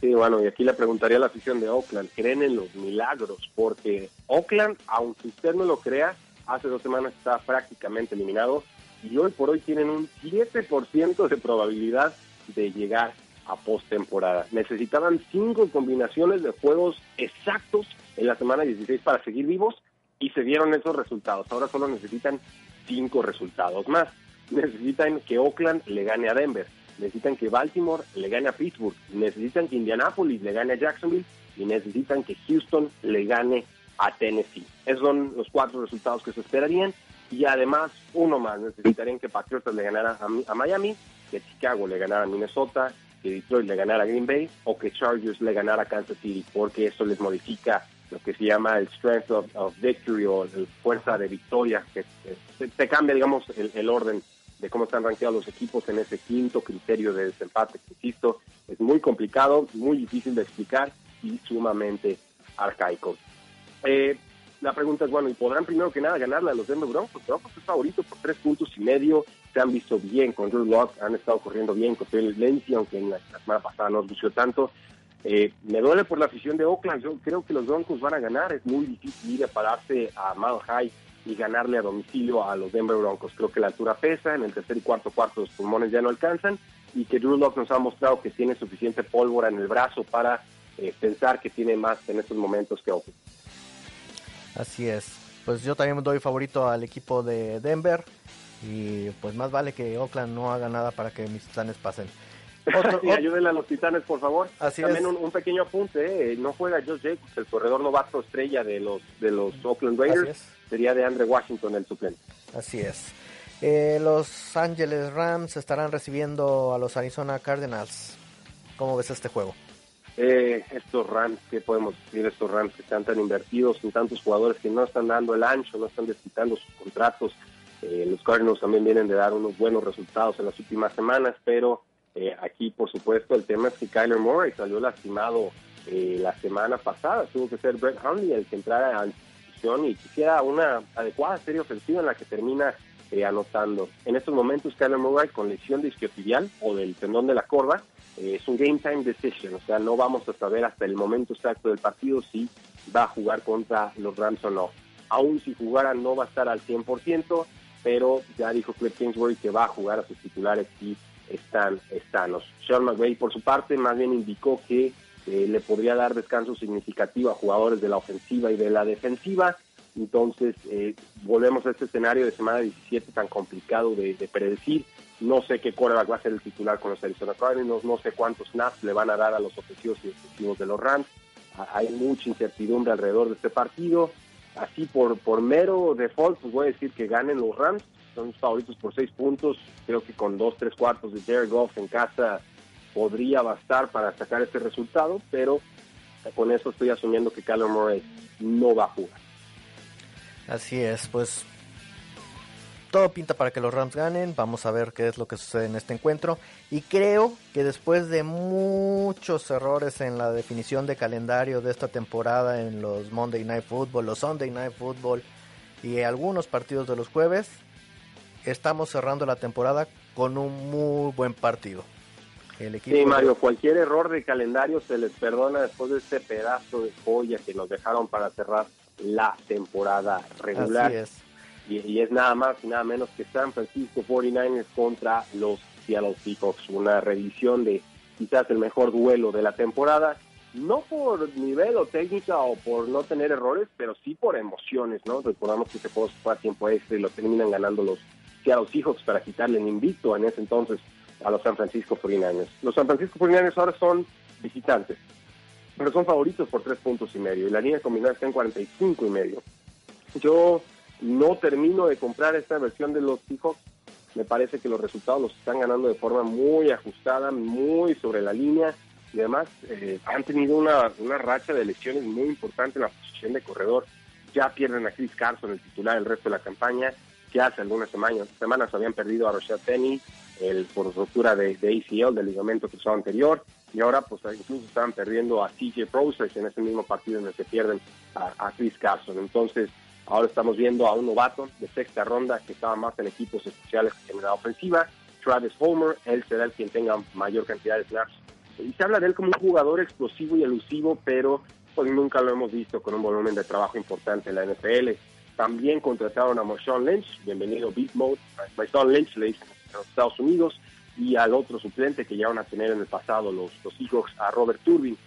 Sí, bueno, y aquí le preguntaría a la afición de Oakland, ¿creen en los milagros? Porque Oakland, aunque usted no lo crea, hace dos semanas está prácticamente eliminado y hoy por hoy tienen un 7% de probabilidad de llegar a postemporada. Necesitaban cinco combinaciones de juegos exactos en la semana 16 para seguir vivos y se dieron esos resultados. Ahora solo necesitan cinco resultados más. Necesitan que Oakland le gane a Denver necesitan que Baltimore le gane a Pittsburgh, necesitan que Indianapolis le gane a Jacksonville y necesitan que Houston le gane a Tennessee. Esos son los cuatro resultados que se esperarían y además uno más, necesitarían que Patriotas le ganara a, Miami, que Chicago le ganara a Minnesota, que Detroit le ganara a Green Bay o que Chargers le ganara a Kansas City, porque eso les modifica lo que se llama el strength of, victory o la fuerza de victoria, que, se, cambia, digamos, el, el orden de cómo están rankeados los equipos en ese quinto criterio de desempate, que insisto, es muy complicado, muy difícil de explicar y sumamente arcaico. Eh, la pregunta es, bueno, ¿y podrán primero que nada ganarle a los Denver Broncos? Broncos es favorito por tres puntos y medio, se han visto bien con Drew Locke, han estado corriendo bien con Taylor Lindsay, aunque en la, semana pasada no lució tanto. Eh, me duele por la afición de Oakland, yo creo que los Broncos van a ganar, es muy difícil ir a pararse a Mile High y ganarle a domicilio a los Denver Broncos. Creo que la altura pesa, en el tercer y cuarto cuarto los pulmones ya no alcanzan y que Drew Locke nos ha mostrado que tiene suficiente pólvora en el brazo para eh, pensar que tiene más en estos momentos que Oakland. Así es. Pues yo también doy favorito al equipo de Denver y pues más vale que Oakland no haga nada para que mis planes pasen. Y [LAUGHS] ayúdenle a los titanes, por favor. Así También Un, pequeño apunte, eh, no juega Josh Jacobs, el corredor novato estrella de los de los Oakland Raiders. Sería de Andre Washington el suplente. Así es. Eh, los Angeles Rams estarán recibiendo a los Arizona Cardinals. ¿Cómo ves este juego? Eh, estos Rams, ¿qué podemos decir? Estos Rams que están tan invertidos en tantos jugadores que no están dando el ancho, no están desquitando sus contratos. los Cardinals también vienen de dar unos buenos resultados en las últimas semanas, pero eh, aquí, por supuesto, el tema es que Kyler Murray salió lastimado eh, la semana pasada. Tuvo que ser Brett Hundley el que entrara a institución y quisiera una adecuada serie ofensiva en la que termina eh, anotando. En estos momentos, Kyler Murray con lesión de isquiotibial o del tendón de la corva es un game time decision. O sea, no vamos a saber hasta el momento exacto del partido si va a jugar contra los Rams o no. Aún si jugara, no va a estar al 100%, pero ya dijo Cliff Kingsbury que va a jugar a sus titulares y están estanos. Sean McVay, por su parte, más bien indicó que eh, le podría dar descanso significativo a jugadores de la ofensiva y de la defensiva. Entonces, eh, volvemos a este escenario de semana 17 tan complicado de, predecir. No sé qué quarterback va a ser el titular con los Arizona Cardinals, no sé cuántos snaps le van a dar a los ofensivos y defensivos de los Rams. Hay mucha incertidumbre alrededor de este partido. así por, por mero default, pues voy a decir que ganen los Rams. Son favoritos por seis puntos. Creo que con dos, tres cuartos de Jared Goff en casa podría bastar para sacar este resultado, pero con eso estoy asumiendo que Kyler Murray no va a jugar. Así es, pues todo pinta para que los Rams ganen. Vamos a ver qué es lo que sucede en este encuentro. Y creo que después de muchos errores en la definición de calendario de esta temporada en los Monday Night Football, los Sunday Night Football y algunos partidos de los jueves, estamos cerrando la temporada con un muy buen partido. El equipo sí, Mario, cualquier error de calendario se les perdona después de este pedazo de joya que nos dejaron para cerrar la temporada regular. Así es y, es nada más y nada menos que San Francisco 49ers contra los Seattle Seahawks, una revisión de quizás el mejor duelo de la temporada, no por nivel o técnica o por no tener errores, pero sí por emociones, ¿no? Recordamos que se juego fue a tiempo extra y lo terminan ganando los Seattle Seahawks para quitarle el invicto en ese entonces a los San Francisco 49ers. Los San Francisco 49ers ahora son visitantes, pero son favoritos por tres puntos y medio y la línea combinada está en 45 y medio. Yo no termino de comprar esta versión de los Seahawks. Me parece que los resultados los están ganando de forma muy ajustada, muy sobre la línea. Y además eh, han tenido una, una racha de lesiones muy importante en la posición de corredor. Ya pierden a Chris Carson, el titular, el resto de la campaña. Que hace algunas semanas, semanas habían perdido a Rochelle Penny el, por ruptura de, ACL, del ligamento cruzado anterior. Y ahora pues incluso estaban perdiendo a CJ Process en ese mismo partido en el que pierden a, a Chris Carson. Entonces, Ahora estamos viendo a un novato de sexta ronda que estaba más en equipos especiales que en la ofensiva, Travis Homer, él será el quien tenga mayor cantidad de snaps. Y se habla de él como un jugador explosivo y elusivo, pero pues nunca lo hemos visto con un volumen de trabajo importante en la NFL. También contrataron a Marshawn Lynch, bienvenido Beat Mode, Marshawn Lynch le dicen en los Estados Unidos, y al otro suplente que van a tener en el pasado los, los Seahawks, a Robert Turbin.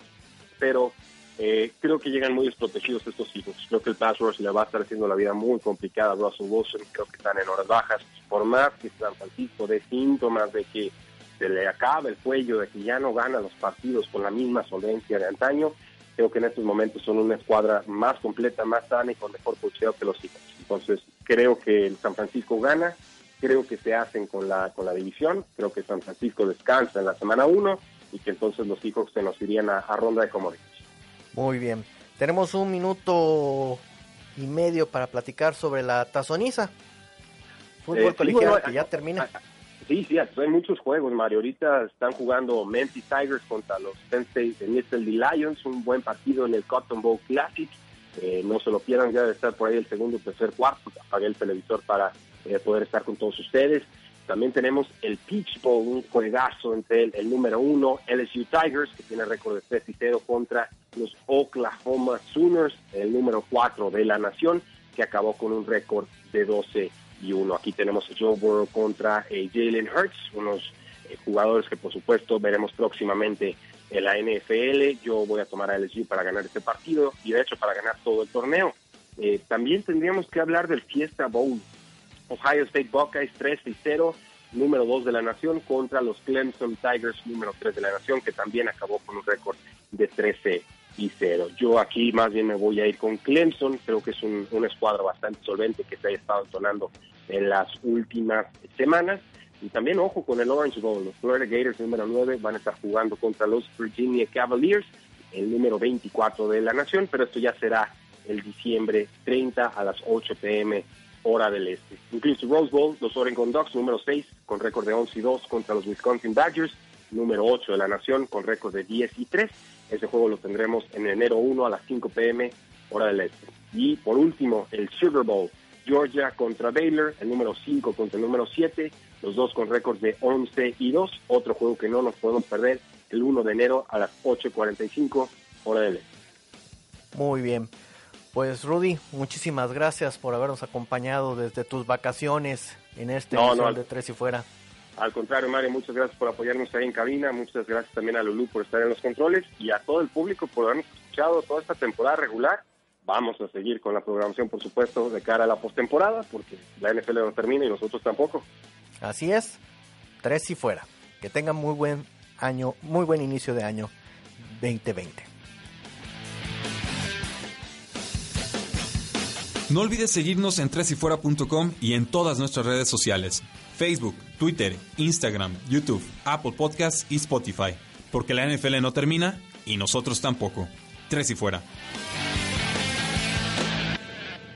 Pero eh, creo que llegan muy desprotegidos estos hijos. Creo que el pass le va a estar haciendo la vida muy complicada a Russell Wilson. Creo que están en horas bajas. Por más que San Francisco de síntomas de que se le acaba el cuello, de que ya no gana los partidos con la misma solvencia de antaño, creo que en estos momentos son una escuadra más completa, más sana y con mejor cocheo que los hijos. Entonces, creo que el San Francisco gana. Creo que se hacen con la, con la división. Creo que San Francisco descansa en la semana 1 y que entonces los hijos se nos irían a, a ronda de comodidad. Muy bien. Tenemos un minuto y medio para platicar sobre la tazoniza. Fútbol eh, colegial que ya termina. Sí, sí, hay muchos juegos, Mario. Ahorita están jugando Memphis Tigers contra los Penn State Nittany Lions, un buen partido en el Cotton Bowl Classic. Eh, no se lo pierdan, ya de estar por ahí el segundo, tercer, cuarto. Apagué el televisor para eh, poder estar con todos ustedes. También tenemos el Peach Bowl, un juegazo entre el, número uno, LSU Tigers, que tiene récord de 3 y 0 contra los Oklahoma Sooners, el número 4 de la nación, que acabó con un récord de 12 y 1. Aquí tenemos a Joe Burrow contra eh, Jalen Hurts, unos eh, jugadores que por supuesto veremos próximamente en la NFL. Yo voy a tomar a LSU para ganar este partido y de hecho para ganar todo el torneo. Eh, también tendríamos que hablar del Fiesta Bowl, Ohio State Buckeyes 3 y 0, número 2 de la nación, contra los Clemson Tigers, número 3 de la nación, que también acabó con un récord de 13 y 0. Yo aquí más bien me voy a ir con Clemson, creo que es un, escuadra bastante solvente que se ha estado sonando en las últimas semanas. Y también ojo con el Orange Bowl, los Florida Gators número 9 van a estar jugando contra los Virginia Cavaliers, el número 24 de la nación, pero esto ya será el diciembre 30 a las 8 pm hora del este. Incluso Rose Bowl, los Oregon Ducks, número 6, con récord de 11 y 2 contra los Wisconsin Badgers, número 8 de la nación, con récord de 10 y 3. Ese juego lo tendremos en enero 1 a las 5 pm, hora del este. Y por último, el Sugar Bowl, Georgia contra Baylor, el número 5 contra el número 7, los dos con récord de 11 y 2. Otro juego que no nos podemos perder, el 1 de enero a las 8.45, hora del este. Muy bien. Pues Rudy, muchísimas gracias por habernos acompañado desde tus vacaciones en este no, de Tres y Fuera. Al contrario, Mario, muchas gracias por apoyarnos ahí en cabina, muchas gracias también a Lulú por estar en los controles y a todo el público por habernos escuchado toda esta temporada regular. Vamos a seguir con la programación, por supuesto, de cara a la postemporada, porque la NFL no termina y nosotros tampoco. Así es, Tres y Fuera. Que tengan muy buen año, muy buen inicio de año 2020. No olvides seguirnos en tresyfuera.com y en todas nuestras redes sociales, Facebook, Twitter, Instagram, YouTube, Apple Podcasts y Spotify, porque la NFL no termina y nosotros tampoco. Tres y fuera.